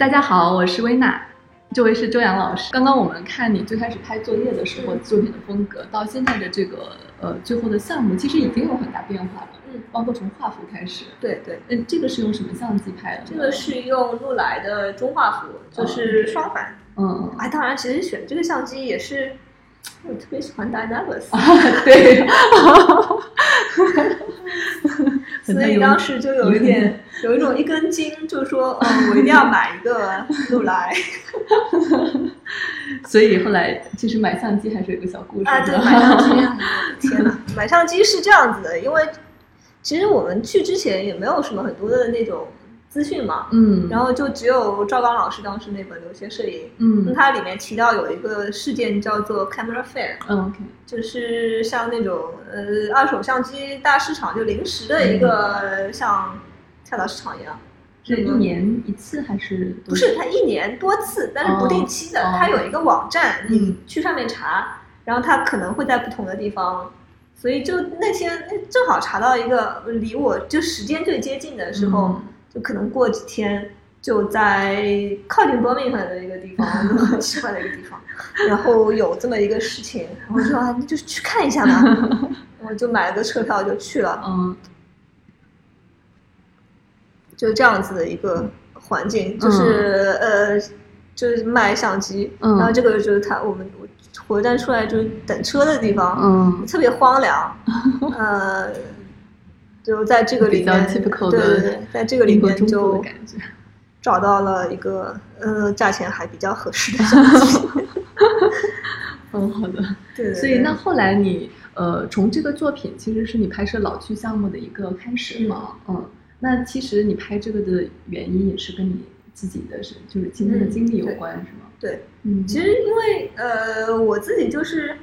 大家好，我是薇娜，这位是周洋老师。刚刚我们看你最开始拍作业的时候，作品的风格到现在的这个呃最后的项目，其实已经有很大变化了。嗯，包括从画幅开始。对对，嗯，这个是用什么相机拍的？这个是用禄来的中画幅，就是双反。嗯，哎，当然，其实选这个相机也是我特别喜欢 Dynavix，对，所以当时就有一点有一种一根筋，就说，嗯，我一定要买一个禄来。所以后来其实买相机还是有个小故事。啊，对，买相机，天哪，买相机是这样子的，因为其实我们去之前也没有什么很多的那种资讯嘛，嗯，然后就只有赵刚老师当时那本留学摄影，嗯那它里面提到有一个事件叫做 Camera Fair，嗯，OK，就是像那种呃二手相机大市场，就临时的一个像跳蚤市场一样。是一年一次还是？不是，它一年多次，但是不定期的。哦它有一个网站，嗯你去上面查，然后它可能会在不同的地方。所以就那天哎正好查到一个离我就时间最接近的时候，嗯就可能过几天就在靠近伯明翰的一个地方，就很奇怪的一个地方，然后有这么一个事情，然后说啊，你就去看一下吧，我就买了个车票就去了。嗯就这样子的一个环境，就是、呃，就是卖相机，嗯然后这个就是他我们火车站出来就是等车的地方，嗯特别荒凉，呃，就在这个里面，对对对，在这个里面就。找到了一个呃价钱还比较合适的相 机，嗯，好的。对所以那后来你呃，从这个作品其实是你拍摄老区项目的一个开始嘛，嗯，那其实你拍这个的原因也是跟你自己的是就是亲身的经历有关，是吗？对，嗯，其实因为呃我自己就是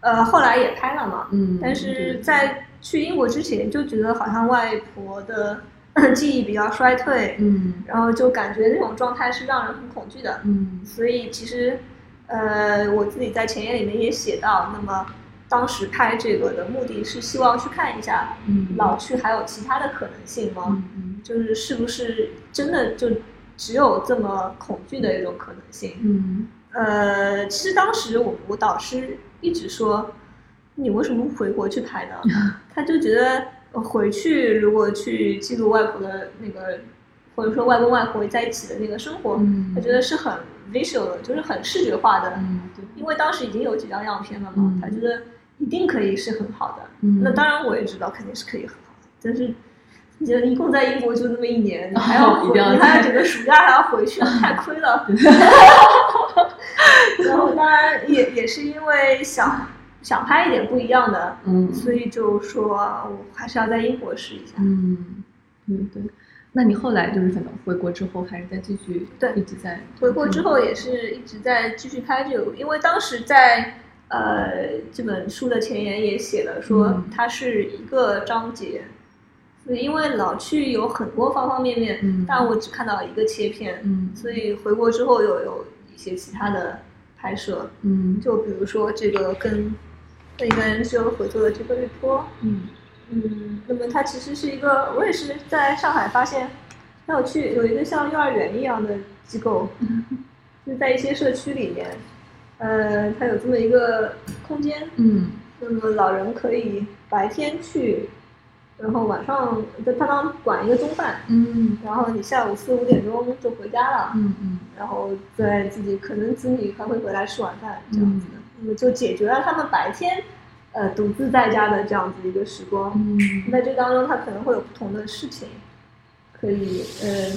呃后来也拍了嘛，嗯，但是在去英国之前就觉得好像外婆的 记忆比较衰退，嗯。然后就感觉那种状态是让人很恐惧的，嗯。所以其实呃我自己在前言里面也写到，那么当时拍这个的目的是希望去看一下嗯，老去还有其他的可能性吗？就是是不是真的就只有这么恐惧的一种可能性？嗯呃，其实当时我我导师一直说，你为什么不回国去拍呢？他就觉得呃回去如果去记录外婆的那个，或者说外公外婆在一起的那个生活，嗯，他觉得是很 visual 的，就是很视觉化的。因为当时已经有几张样片了嘛，嗯他觉得一定可以是很好的。嗯那当然我也知道肯定是可以很好的，但是。你觉得一共在英国就那么一年，你还要你还要整个暑假还要回去，太亏了。然后当然也也是因为想想拍一点不一样的，嗯所以就说我还是要在英国试一下。嗯对对。那你后来就是可能回国之后，还是在继续对一直在回国之后也是一直在继续拍这个，因为当时在呃这本书的前言也写了说嗯它是一个章节，所以因为老去有很多方方面面，嗯但我只看到一个切片，嗯。所以回国之后又有一些其他的拍摄，嗯。就比如说这个跟跟一个 NGO 合作的这个日托，嗯。嗯，那么它其实是一个，我也是在上海发现很有趣，有一个像幼儿园一样的机构，就是在一些社区里面，呃，它有这么一个空间，嗯。那么老人可以白天去，然后晚上在他当管一个中饭，嗯。然后你下午四五点钟就回家了，嗯嗯。然后再自己可能子女还会回来吃晚饭这样子的，那么就解决了他们白天呃独自在家的这样子一个时光。嗯。在这当中，他可能会有不同的事情，可以呃，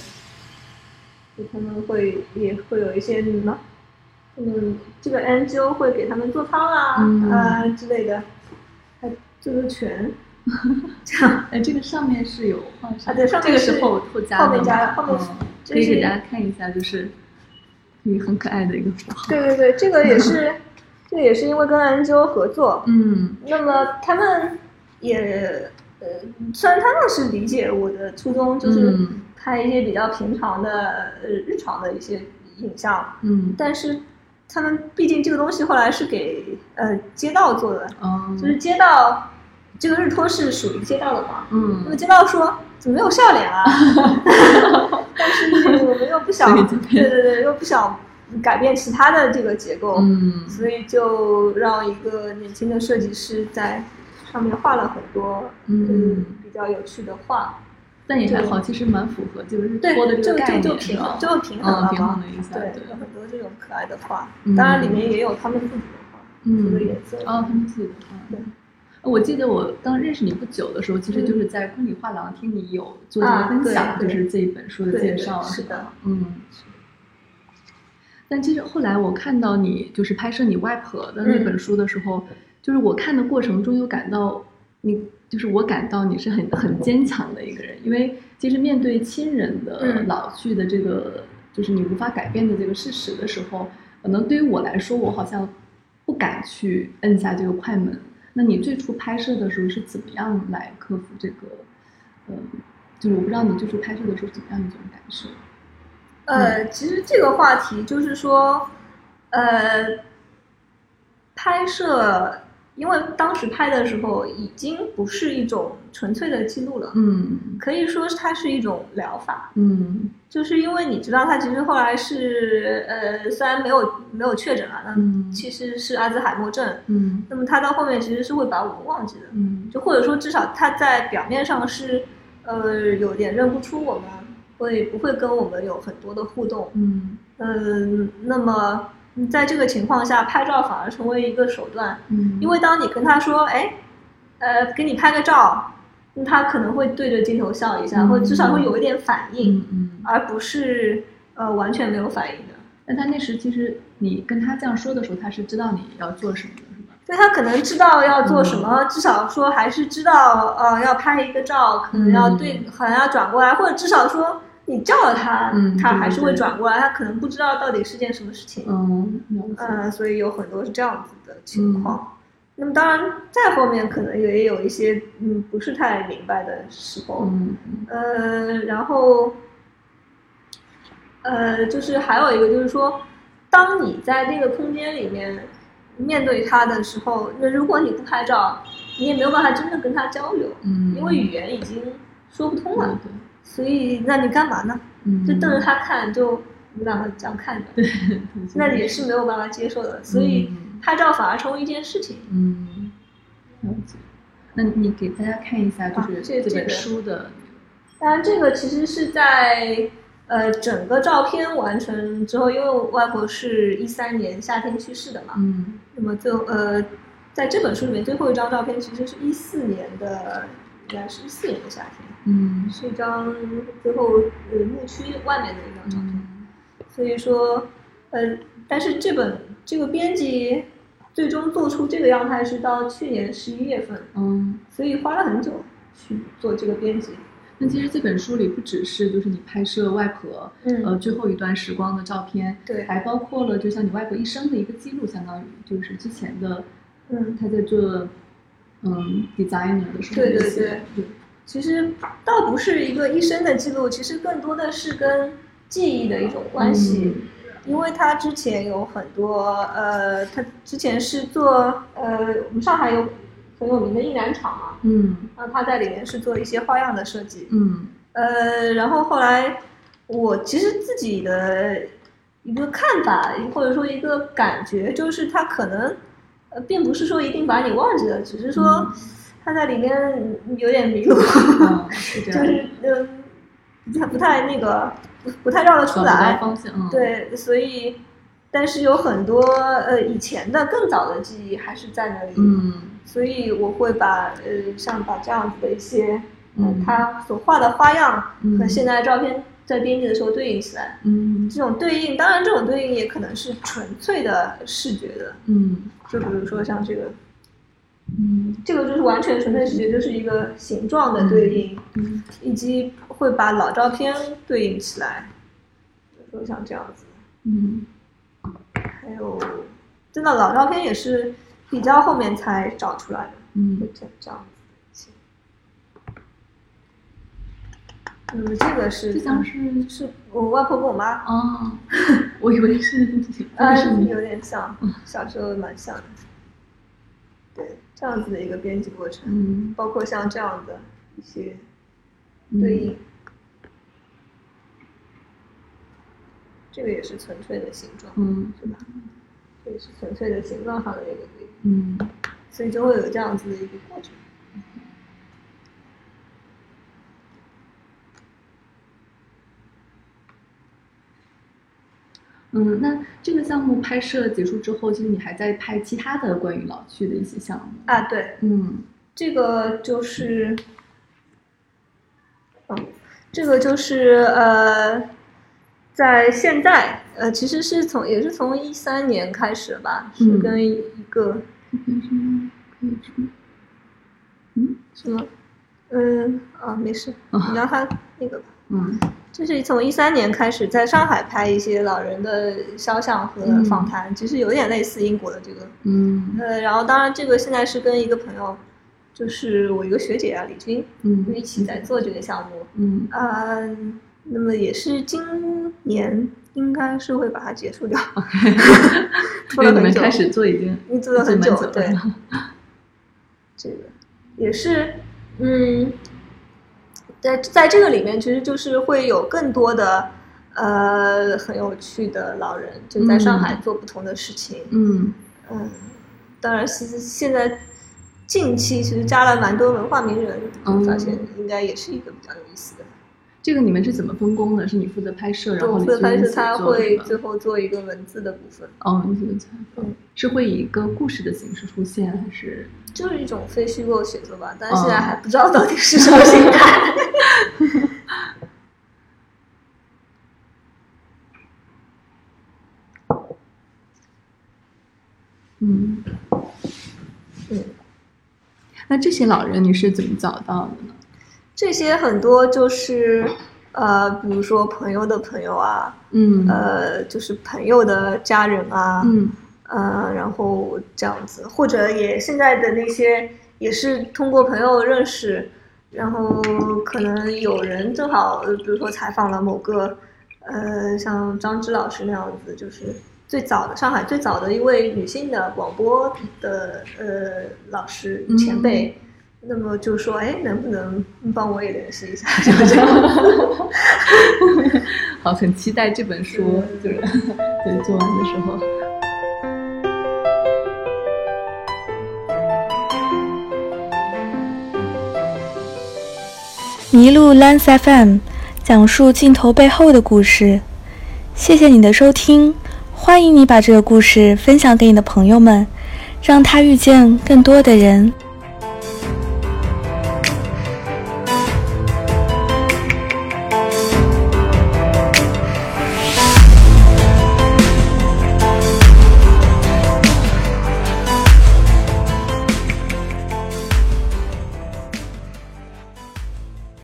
就他们会也会有一些什么，嗯，这个 NGO 会给他们做汤啊、嗯。呃之类的，还做做拳，这样哎，这个上面是有画上啊对上面是这个是后后加的后面加吗的后面是嗯这是可以给大家看一下，就是一个很可爱的一个符号。对对对，这个也是，这个也是因为跟 NGO 合作，嗯。那么他们也呃，虽然他们是理解我的初衷，就是嗯。拍一些比较平常的呃日常的一些影像，嗯。但是他们毕竟这个东西后来是给呃街道做的，哦。就是街道这个日托是属于街道的嘛，嗯。那么嗯街道说怎么没有笑脸啊？但是我们又不想对对对，又不想改变其他的这个结构，嗯。所以就让一个年轻的设计师在上面画了很多嗯比较有趣的画。但也还好，其实蛮符合就是对拖的，这就个概念，就就平是吧就平衡了嗯，平衡了一下，对对，，有很多这种可爱的画，嗯当然里面也有他们自己的画，嗯这个颜色。哦，他们自己的画。对呃我记得我刚认识你不久的时候，其实嗯就是在昆里画廊听你有做这个啊分享，就是这一本书的介绍，是的吧，嗯。但其实后来我看到你就是拍摄你外婆的那本书的时候，就是我看的过程中有感到你，就是我感到你是很很坚强的一个人，因为其实面对亲人的嗯老去的这个，就是你无法改变的这个事实的时候，可能对于我来说，我好像不敢去摁下这个快门。那你最初拍摄的时候是怎么样来克服这个？呃，就是我不知道你最初拍摄的时候怎么样一种感受？呃，其实这个话题就是说，呃，拍摄，因为当时拍的时候已经不是一种纯粹的记录了，嗯可以说它是一种疗法。嗯就是因为你知道他其实后来是呃，虽然没有没有确诊啊，那嗯其实是阿兹海默症。嗯那么他到后面其实是会把我们忘记的，嗯就或者说至少他在表面上是呃有点认不出我们，会不会跟我们有很多的互动。嗯嗯，那么嗯在这个情况下，拍照反而成为一个手段，嗯，因为当你跟他说，哎，呃，给你拍个照，那他可能会对着镜头笑一下，嗯或者至少会有一点反应，嗯嗯。而不是呃完全没有反应的。但他那时其实你跟他这样说的时候，他是知道你要做什么的，是吧？对他可能知道要做什嗯么，至少说还是知道呃要拍一个照，可能要对，嗯可能要转过来，或者至少说你叫了他，嗯他还是会转过来，他可能不知道到底是件什么事情。嗯，所以有很多是这样子的情况。那么当然，再后面可能也有一些嗯不是太明白的时候。嗯然后呃，就是还有一个就是说，当你在那个空间里面面对他的时候，那如果你不拍照，你也没有办法真的跟他交流，嗯，因为语言已经说不通了。对所以，那你干嘛呢？嗯，就瞪着他看，就我们两个这样看着，对，那也是没有办法接受的。所以，嗯拍照反而成为一件事情。嗯，了解。那你给大家看一下，就啊是这本书的，当然，这个其实是在呃整个照片完成之后，因为我外婆是一三年夏天去世的嘛，嗯那么最后呃，在这本书里面最后一张照片其实是一四年的，应该是一四年的夏天，嗯是一张最后呃牧区外面的一张照片。嗯所以说，呃，但是这本这个编辑最终做出这个样态是到去年十一月份，嗯。所以花了很久去做这个编辑。那其实这本书里不只是就是你拍摄外婆嗯呃最后一段时光的照片，对还包括了就像你外婆一生的一个记录，相当于就是之前的嗯，她在做嗯 designer 的时候对对那些对其实倒不是一个一生的记录，其实更多的是跟记忆的一种关系。嗯因为他之前有很多呃，他之前是做呃，我们上海有很有名的印染厂嘛，嗯然后他在里面是做一些花样的设计。嗯呃，然后后来我其实自己的一个看法或者说一个感觉，就是他可能呃，并不是说一定把你忘记了，只是说嗯他在里面有点迷路，嗯 是，就是嗯，不太不太那个不不太绕得出来。方向，嗯，对，所以但是有很多呃以前的更早的记忆还是在那里。嗯所以我会把呃像把这样子的一些，呃嗯他所画的花样嗯和现在的照片在编辑的时候对应起来。嗯这种对应，当然这种对应也可能是纯粹的视觉的，嗯就比如说像这个，嗯这个就是完全纯粹视觉，就是一个形状的对应，嗯以及会把老照片对应起来，比如说像这样子，嗯还有真的老照片也是比较后面才找出来的。嗯就这这样子。那么这个是这张是是我外婆跟我妈，哦，我以为是 这呃个是，有点像，小时候蛮像的。对，这样子的一个编辑过程，嗯包括像这样的一些嗯对应。这个也是纯粹的形状，嗯是吧？这也是纯粹的形状上的一个对应，嗯所以就会有这样子的一个过程。嗯，那这个项目拍摄结束之后，其实你还在拍其他的关于老去的一些项目。啊，对，嗯。这个就是，嗯，这个就是呃，在现在呃，其实是从也是从一三年开始吧，是嗯。跟一个什么，嗯啊，没事，啊你让他那个吧。嗯这是从一三年开始在上海拍一些老人的肖像和嗯访谈，其实有点类似英国的这个。嗯呃，然后当然这个现在是跟一个朋友，就是我一个学姐啊，李军，嗯一起在做这个项目。嗯啊、那么也是今年应该是会把它结束掉。做因为你们了很久，开始做已经你做了很久，对，这个也是，嗯，在在这个里面，其实就是会有更多的呃很有趣的老人，就在上海做不同的事情。嗯嗯，当然，其实现在近期其实加了蛮多文化名人，嗯就发现应该也是一个比较有意思的。这个你们是怎么分工的？是你负责拍摄，然后我李负责拍摄，他会最后做一个文字的部分，哦，文字的采访嗯，是会以一个故事的形式出现，还是？就是一种非虚构写作吧，但是现在还不知道到底是什么形态。嗯嗯，那这些老人你是怎么找到的呢？这些很多就是呃，比如说朋友的朋友啊，嗯呃，就是朋友的家人啊，嗯呃，然后这样子，或者也现在的那些也是通过朋友认识，然后可能有人正好，呃比如说采访了某个，呃，像张芝老师那样子，就是最早的上海最早的一位女性的广播的呃老师嗯前辈。那么就说，哎，能不能帮我也联系一下？就这样。好，很期待这本书，就是对做完的时候。麋鹿 Lens FM 讲述镜头背后的故事。谢谢你的收听，欢迎你把这个故事分享给你的朋友们，让他遇见更多的人。